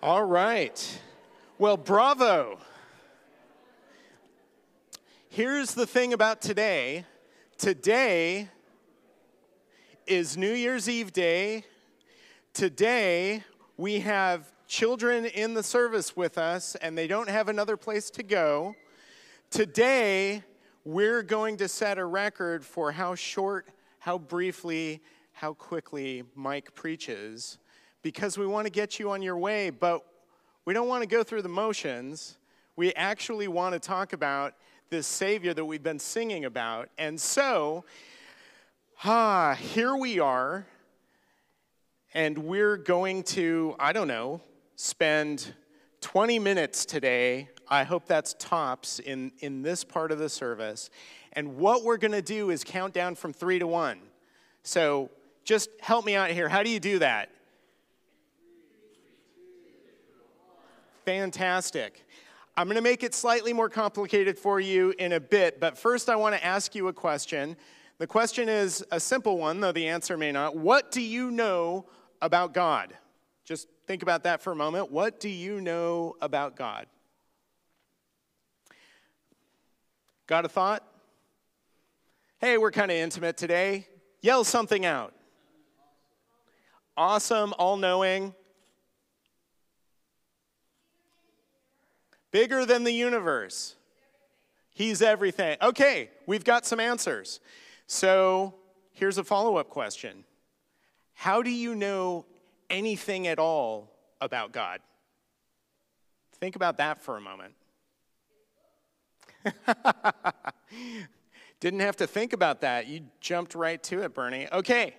All right. Well, bravo. Here's the thing about today today is New Year's Eve day. Today, we have children in the service with us, and they don't have another place to go. Today, we're going to set a record for how short, how briefly, how quickly Mike preaches because we want to get you on your way, but we don't want to go through the motions. We actually want to talk about this Savior that we've been singing about. And so, ah, here we are, and we're going to, I don't know, spend 20 minutes today. I hope that's tops in, in this part of the service. And what we're going to do is count down from three to one. So just help me out here. How do you do that? Fantastic. I'm going to make it slightly more complicated for you in a bit, but first I want to ask you a question. The question is a simple one, though the answer may not. What do you know about God? Just think about that for a moment. What do you know about God? Got a thought? Hey, we're kind of intimate today. Yell something out. Awesome, all knowing. Bigger than the universe. He's everything. Okay, we've got some answers. So here's a follow up question How do you know anything at all about God? Think about that for a moment. Didn't have to think about that. You jumped right to it, Bernie. Okay.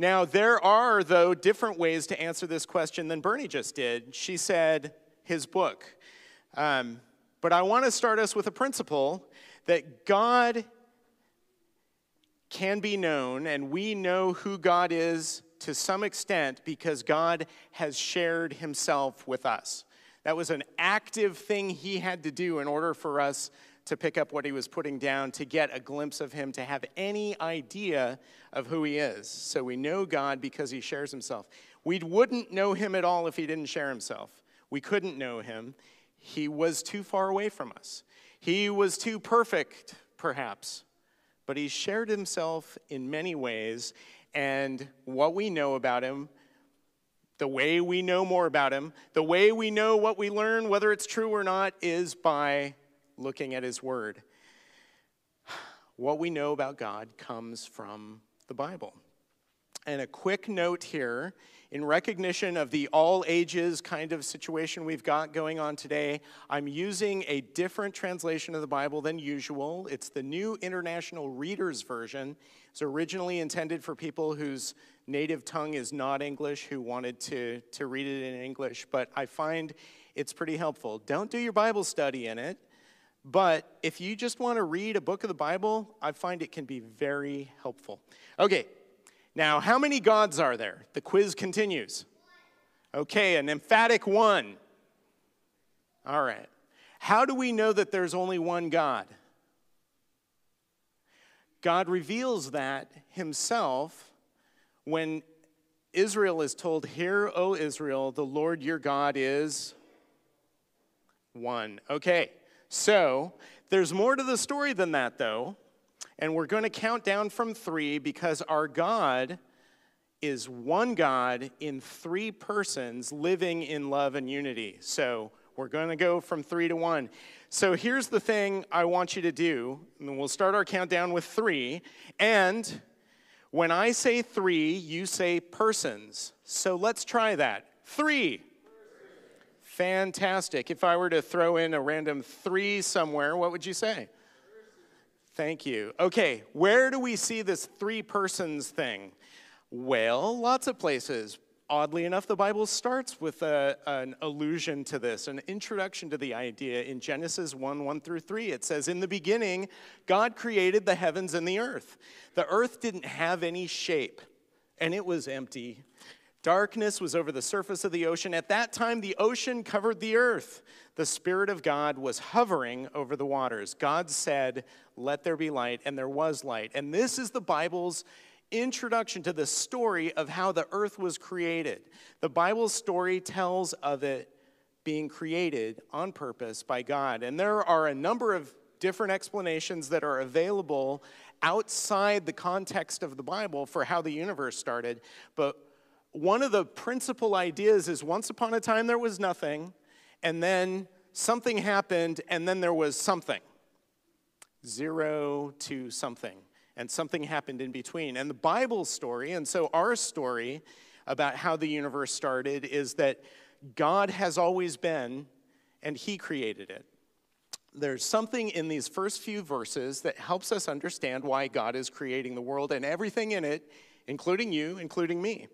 Now, there are, though, different ways to answer this question than Bernie just did. She said his book. Um, but I want to start us with a principle that God can be known, and we know who God is to some extent because God has shared himself with us. That was an active thing he had to do in order for us to pick up what he was putting down, to get a glimpse of him, to have any idea of who he is. So we know God because he shares himself. We wouldn't know him at all if he didn't share himself. We couldn't know him. He was too far away from us. He was too perfect, perhaps, but he shared himself in many ways. And what we know about him, the way we know more about him, the way we know what we learn, whether it's true or not, is by looking at his word. What we know about God comes from the Bible. And a quick note here in recognition of the all ages kind of situation we've got going on today, I'm using a different translation of the Bible than usual. It's the New International Reader's Version. It's originally intended for people whose native tongue is not English who wanted to, to read it in English, but I find it's pretty helpful. Don't do your Bible study in it, but if you just want to read a book of the Bible, I find it can be very helpful. Okay, now, how many gods are there? The quiz continues. Okay, an emphatic one. All right. How do we know that there's only one God? God reveals that himself when Israel is told, Hear, O Israel, the Lord your God is one. Okay, so there's more to the story than that, though. And we're going to count down from three because our God is one God in three persons living in love and unity. So we're going to go from three to one. So here's the thing I want you to do. And we'll start our countdown with three. And when I say three, you say persons. So let's try that. Three. Fantastic. If I were to throw in a random three somewhere, what would you say? Thank you. Okay, where do we see this three persons thing? Well, lots of places. Oddly enough, the Bible starts with a, an allusion to this, an introduction to the idea in Genesis 1 1 through 3. It says, In the beginning, God created the heavens and the earth. The earth didn't have any shape, and it was empty. Darkness was over the surface of the ocean. At that time, the ocean covered the earth. The Spirit of God was hovering over the waters. God said, Let there be light, and there was light. And this is the Bible's introduction to the story of how the earth was created. The Bible's story tells of it being created on purpose by God. And there are a number of different explanations that are available outside the context of the Bible for how the universe started. But one of the principal ideas is once upon a time there was nothing, and then something happened, and then there was something. Zero to something. And something happened in between. And the Bible story, and so our story about how the universe started, is that God has always been, and He created it. There's something in these first few verses that helps us understand why God is creating the world and everything in it, including you, including me.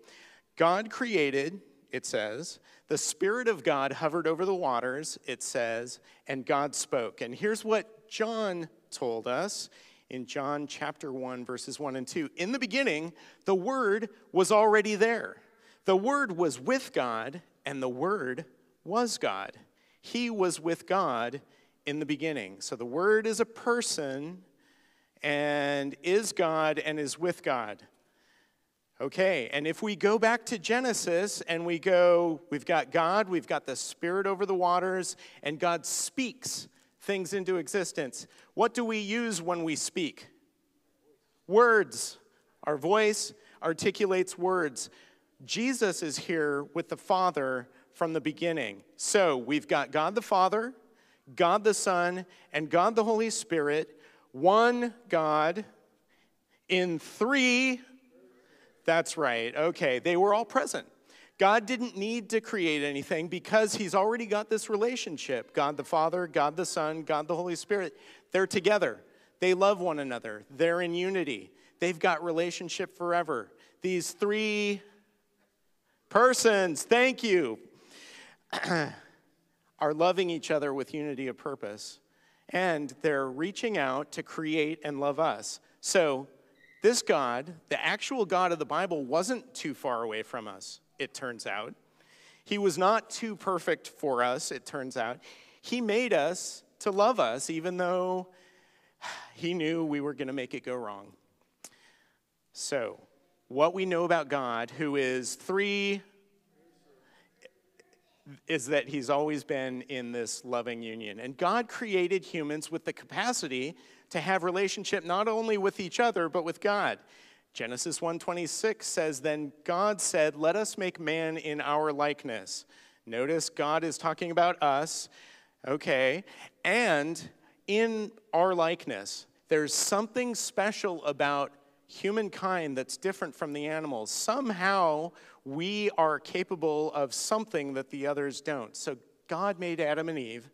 God created, it says, the Spirit of God hovered over the waters, it says, and God spoke. And here's what John told us in John chapter 1, verses 1 and 2. In the beginning, the Word was already there. The Word was with God, and the Word was God. He was with God in the beginning. So the Word is a person and is God and is with God. Okay, and if we go back to Genesis and we go, we've got God, we've got the Spirit over the waters, and God speaks things into existence. What do we use when we speak? Words. Our voice articulates words. Jesus is here with the Father from the beginning. So we've got God the Father, God the Son, and God the Holy Spirit, one God in three. That's right. Okay, they were all present. God didn't need to create anything because He's already got this relationship God the Father, God the Son, God the Holy Spirit. They're together. They love one another. They're in unity. They've got relationship forever. These three persons, thank you. are loving each other with unity of purpose, and they're reaching out to create and love us. So, this God, the actual God of the Bible, wasn't too far away from us, it turns out. He was not too perfect for us, it turns out. He made us to love us, even though he knew we were going to make it go wrong. So, what we know about God, who is three is that he's always been in this loving union. And God created humans with the capacity to have relationship not only with each other but with God. Genesis 1:26 says then God said, "Let us make man in our likeness." Notice God is talking about us. Okay? And in our likeness, there's something special about humankind that's different from the animals. Somehow we are capable of something that the others don't. So God made Adam and Eve.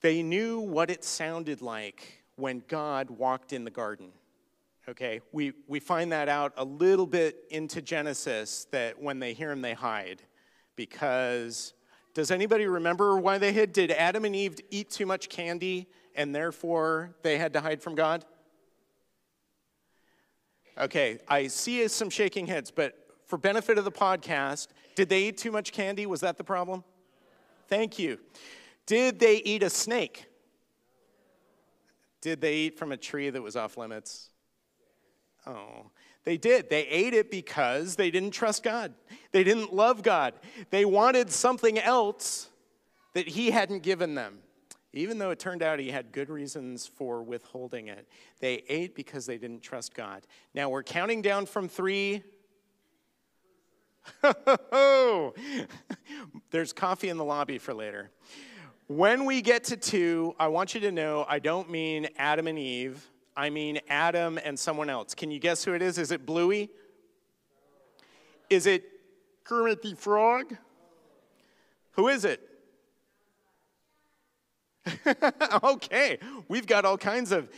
They knew what it sounded like when God walked in the garden. Okay, we, we find that out a little bit into Genesis that when they hear him, they hide. Because does anybody remember why they hid? Did Adam and Eve eat too much candy and therefore they had to hide from God? Okay, I see some shaking heads, but for benefit of the podcast, did they eat too much candy? Was that the problem? Thank you. Did they eat a snake? Did they eat from a tree that was off limits? Oh, they did. They ate it because they didn't trust God. They didn't love God. They wanted something else that He hadn't given them even though it turned out he had good reasons for withholding it. They ate because they didn't trust God. Now we're counting down from three. There's coffee in the lobby for later. When we get to two, I want you to know I don't mean Adam and Eve. I mean Adam and someone else. Can you guess who it is? Is it Bluey? Is it Kermit the Frog? Who is it? okay, we've got all kinds of.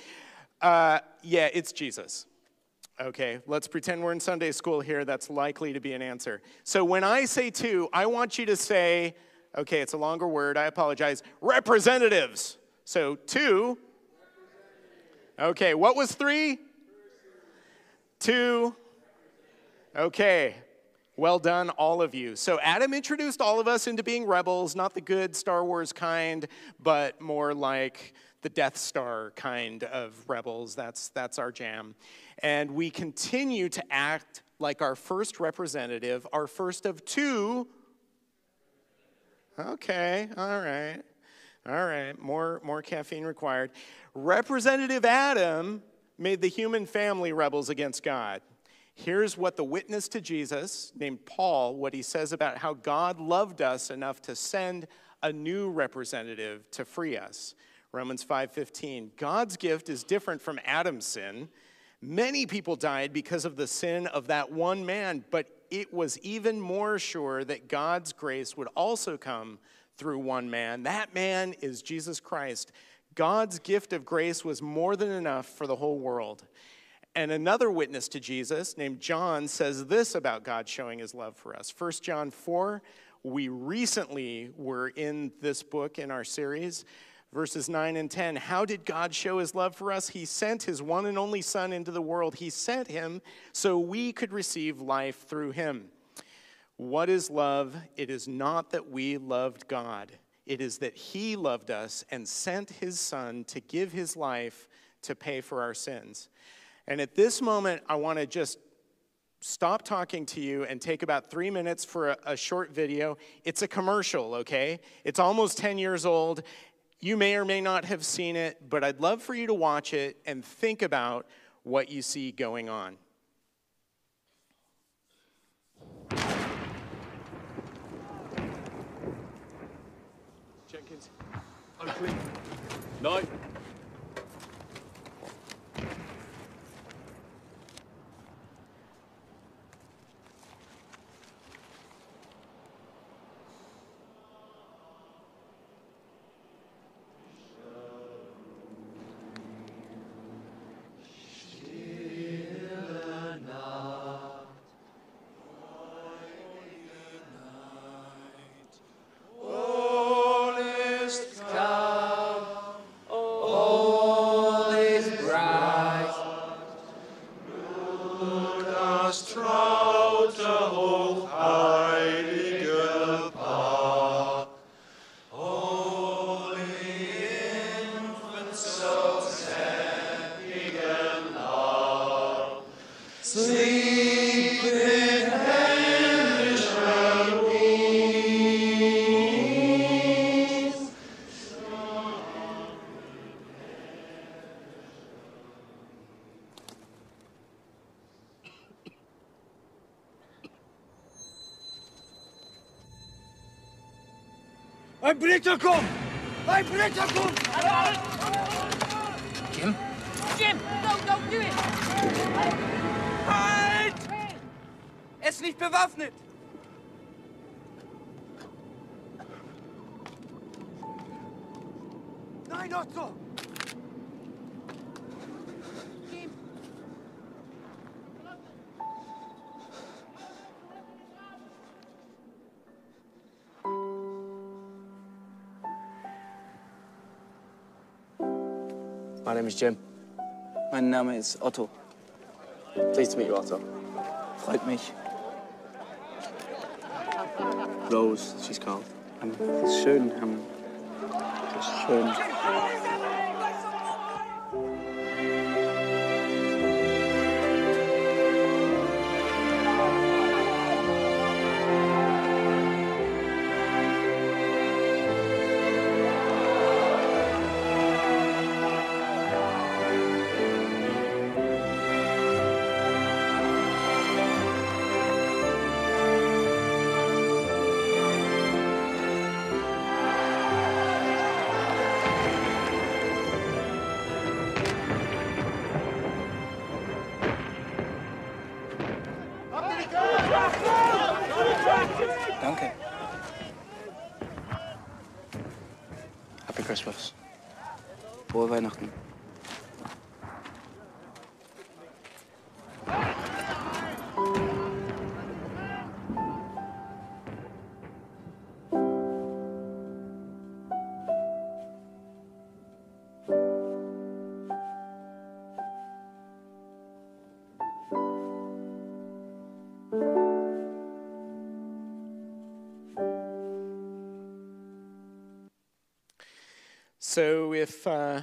Uh, yeah, it's Jesus. Okay, let's pretend we're in Sunday school here. That's likely to be an answer. So when I say two, I want you to say, okay, it's a longer word. I apologize. Representatives. So two. Okay, what was three? Two. Okay, well done, all of you. So, Adam introduced all of us into being rebels, not the good Star Wars kind, but more like the Death Star kind of rebels. That's, that's our jam. And we continue to act like our first representative, our first of two. Okay, all right. All right, more, more caffeine required. Representative Adam made the human family rebels against God. Here's what the witness to Jesus, named Paul, what he says about how God loved us enough to send a new representative to free us. Romans 5:15. God's gift is different from Adam's sin. Many people died because of the sin of that one man, but it was even more sure that God's grace would also come through one man. That man is Jesus Christ. God's gift of grace was more than enough for the whole world. And another witness to Jesus, named John, says this about God showing his love for us. 1 John 4, we recently were in this book in our series, verses 9 and 10. How did God show his love for us? He sent his one and only Son into the world. He sent him so we could receive life through him. What is love? It is not that we loved God, it is that He loved us and sent His Son to give His life to pay for our sins. And at this moment, I want to just stop talking to you and take about three minutes for a, a, short video. It's a commercial, okay? It's almost 10 years old. You may or may not have seen it, but I'd love for you to watch it and think about what you see going on. Jenkins, oh, Oakley. No. Ein Britter kommt! Ein Britter kommt! Jim? Jim, no, don't do it! Halt! Er ist nicht bewaffnet! Nein, Otto! My name is Jim. Mein Name ist Otto. Pleased to meet you, Otto. Freut mich. Rose, she's called. Das um, ist schön. Das ist schön. Happy Christmas. Frohe Weihnachten. If uh,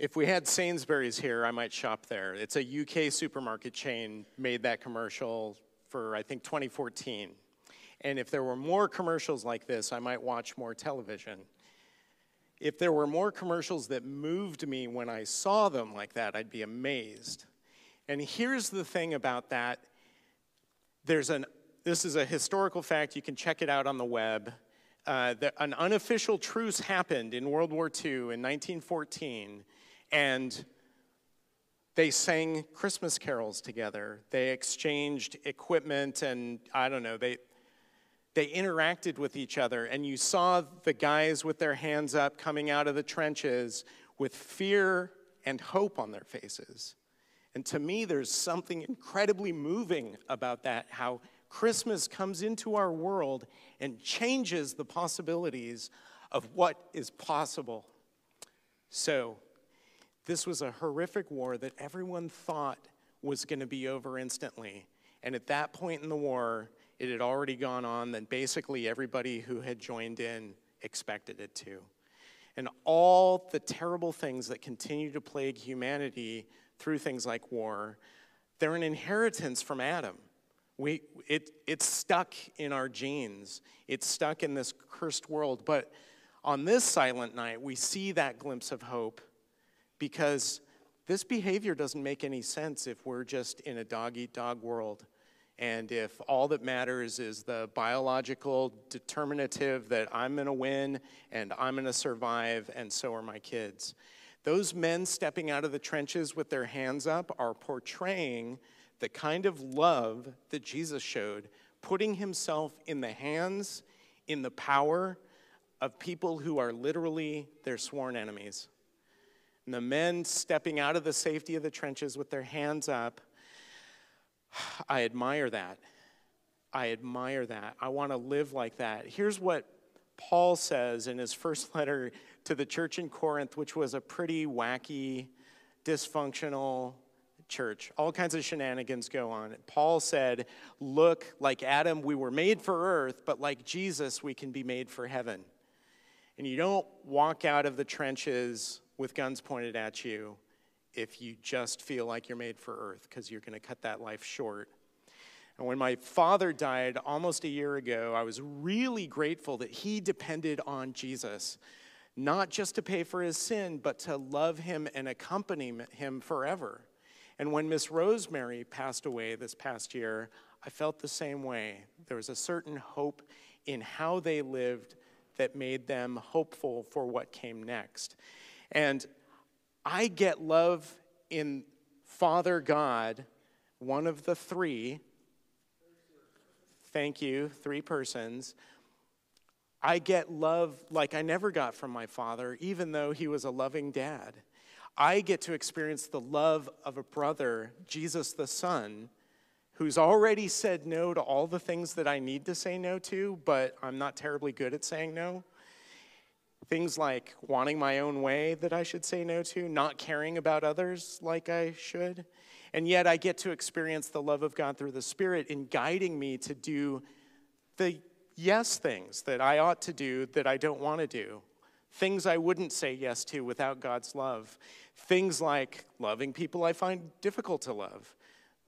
if we had Sainsbury's here, I might shop there. It's a UK supermarket chain made that commercial for I think 2014. And if there were more commercials like this, I might watch more television. If there were more commercials that moved me when I saw them like that, I'd be amazed. And here's the thing about that there's an this is a historical fact you can check it out on the web uh, the, an unofficial truce happened in world war ii in 1914 and they sang christmas carols together. They exchanged equipment and i don't know they they interacted with each other and you saw the guys with their hands up coming out of the trenches with fear and hope on their faces. And to me, there's something incredibly moving about that, how Christmas comes into our world and changes the possibilities of what is possible. So, this was a horrific war that everyone thought was going to be over instantly. And at that point in the war, it had already gone on, then basically everybody who had joined in expected it to. And all the terrible things that continue to plague humanity through things like war, they're an inheritance from Adam. We, it, it's stuck in our genes, it's stuck in this cursed world. But on this silent night, we see that glimpse of hope because this behavior doesn't make any sense if we're just in a dog eat dog world. And if all that matters is the biological determinative that I'm gonna win and I'm gonna survive, and so are my kids. Those men stepping out of the trenches with their hands up are portraying the kind of love that Jesus showed, putting himself in the hands, in the power of people who are literally their sworn enemies. And the men stepping out of the safety of the trenches with their hands up, I admire that. I admire that. I want to live like that. Here's what Paul says in his first letter to the church in Corinth, which was a pretty wacky, dysfunctional church. All kinds of shenanigans go on. Paul said, Look, like Adam, we were made for earth, but like Jesus, we can be made for heaven. And you don't walk out of the trenches with guns pointed at you if you just feel like you're made for earth, because you're going to cut that life short. And when my father died almost a year ago, I was really grateful that he depended on Jesus, not just to pay for his sin, but to love him and accompany him forever. And when Miss Rosemary passed away this past year, I felt the same way. There was a certain hope in how they lived that made them hopeful for what came next. And I get love in Father God, one of the three, Thank you, three persons. I get love like I never got from my father, even though he was a loving dad. I get to experience the love of a brother, Jesus the Son, who's already said no to all the things that I need to say no to, but I'm not terribly good at saying no. Things like wanting my own way that I should say no to, not caring about others like I should. And yet I get to experience the love of God through the Spirit in guiding me to do the yes things that I ought to do that I don't want to do. Things I wouldn't say yes to without God's love. Things like loving people I find difficult to love,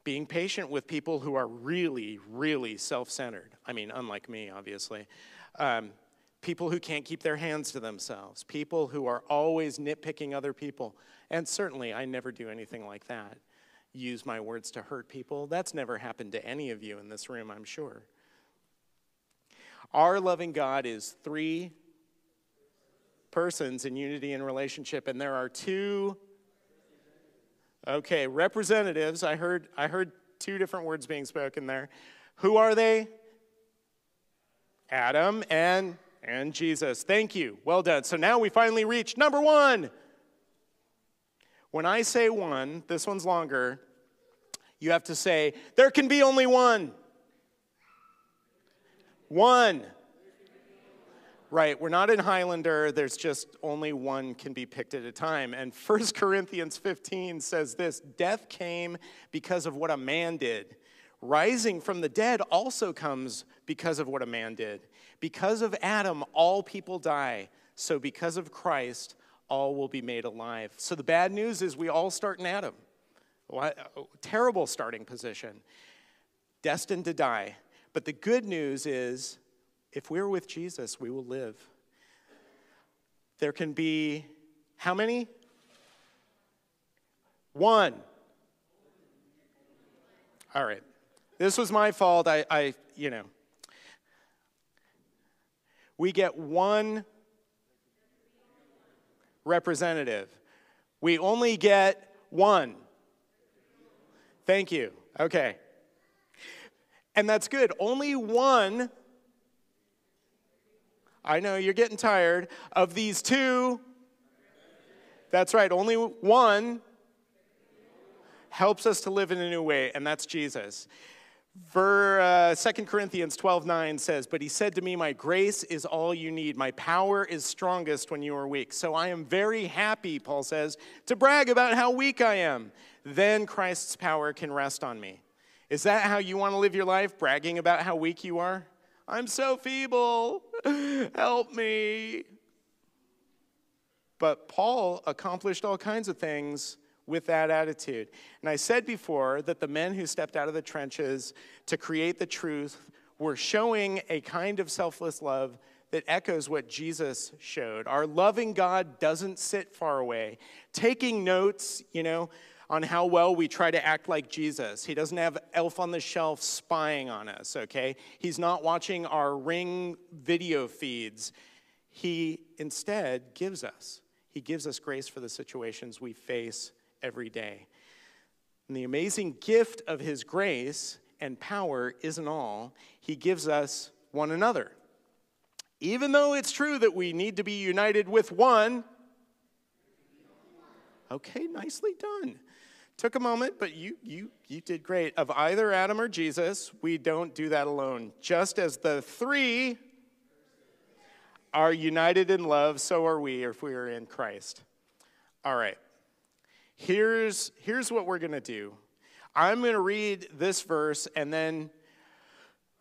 being patient with people who are really, really self centered. I mean, unlike me, obviously. Um, people who can't keep their hands to themselves, people who are always nitpicking other people. And certainly, I never do anything like that use my words to hurt people. That's never happened to any of you in this room, I'm sure. Our loving God is three persons in unity and relationship, and there are two. Okay, representatives. I heard, I heard two different words being spoken there. Who are they? Adam and and Jesus. Thank you. Well done. So now we finally reach number one. When I say one, this one's longer, you have to say, there can be only one. One. Right, we're not in Highlander, there's just only one can be picked at a time. And 1 Corinthians 15 says this Death came because of what a man did. Rising from the dead also comes because of what a man did. Because of Adam, all people die. So because of Christ, all will be made alive. So the bad news is we all start in Adam. What, terrible starting position. Destined to die. But the good news is if we're with Jesus, we will live. There can be how many? One. All right. This was my fault. I, I you know. We get one representative. We only get one. Thank you. Okay. And that's good. Only one, I know you're getting tired, of these two, that's right, only one helps us to live in a new way, and that's Jesus. Ver, uh, 2 Corinthians 12 9 says, But he said to me, My grace is all you need. My power is strongest when you are weak. So I am very happy, Paul says, to brag about how weak I am. Then Christ's power can rest on me. Is that how you want to live your life, bragging about how weak you are? I'm so feeble. Help me. But Paul accomplished all kinds of things with that attitude. And I said before that the men who stepped out of the trenches to create the truth were showing a kind of selfless love that echoes what Jesus showed. Our loving God doesn't sit far away, taking notes, you know, on how well we try to act like Jesus. He doesn't have elf on the shelf spying on us, okay? He's not watching our ring video feeds. He instead gives us. He gives us grace for the situations we face every day. And the amazing gift of his grace and power isn't all, he gives us one another. Even though it's true that we need to be united with one, okay, nicely done. Took a moment, but you, you, you did great. Of either Adam or Jesus, we don't do that alone. Just as the three are united in love, so are we if we are in Christ. All right. Here's, here's what we're going to do I'm going to read this verse, and then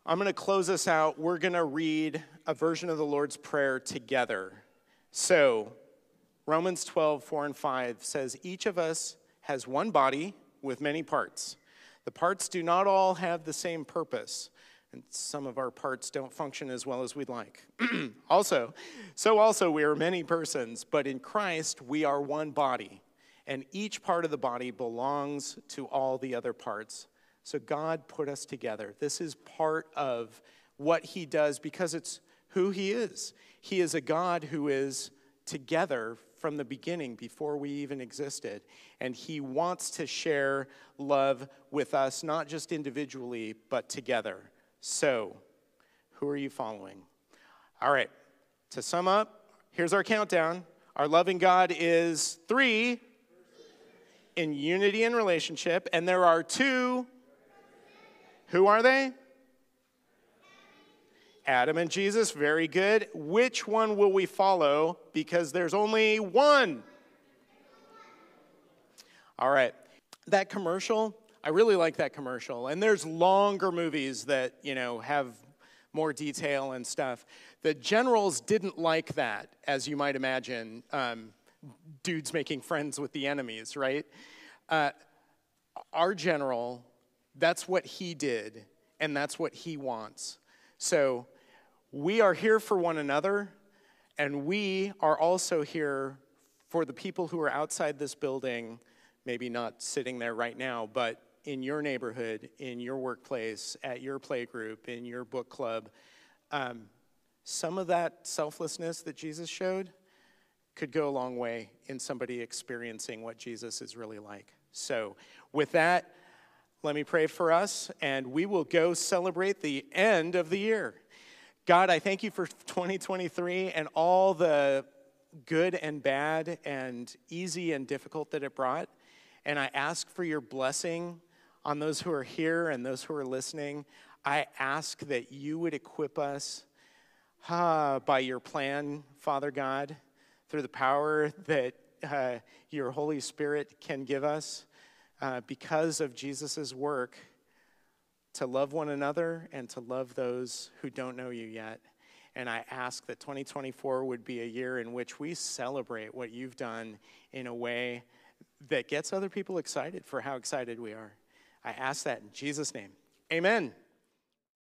I'm going to close us out. We're going to read a version of the Lord's Prayer together. So, Romans 12, 4 and 5 says, Each of us has one body with many parts. The parts do not all have the same purpose, and some of our parts don't function as well as we'd like. also, so also we are many persons, but in Christ we are one body, and each part of the body belongs to all the other parts. So God put us together. This is part of what He does because it's who He is. He is a God who is together from the beginning before we even existed. And He wants to share love with us, not just individually, but together. So, who are you following? All right, to sum up, here's our countdown. Our loving God is three in unity and relationship, and there are two. Who are they? Adam and Jesus, very good. Which one will we follow? Because there's only one. All right. That commercial, I really like that commercial. And there's longer movies that, you know, have more detail and stuff. The generals didn't like that, as you might imagine. Um, dudes making friends with the enemies, right? Uh, our general, that's what he did, and that's what he wants. So we are here for one another, and we are also here for the people who are outside this building, maybe not sitting there right now, but in your neighborhood, in your workplace, at your playgroup, in your book club. Um, some of that selflessness that Jesus showed could go a long way in somebody experiencing what Jesus is really like. So, with that, let me pray for us, and we will go celebrate the end of the year. God, I thank you for 2023 and all the good and bad and easy and difficult that it brought. And I ask for your blessing on those who are here and those who are listening. I ask that you would equip us uh, by your plan, Father God, through the power that uh, your Holy Spirit can give us uh, because of Jesus' work to love one another and to love those who don't know you yet. And I ask that 2024 would be a year in which we celebrate what you've done in a way that gets other people excited for how excited we are. I ask that in Jesus' name. Amen.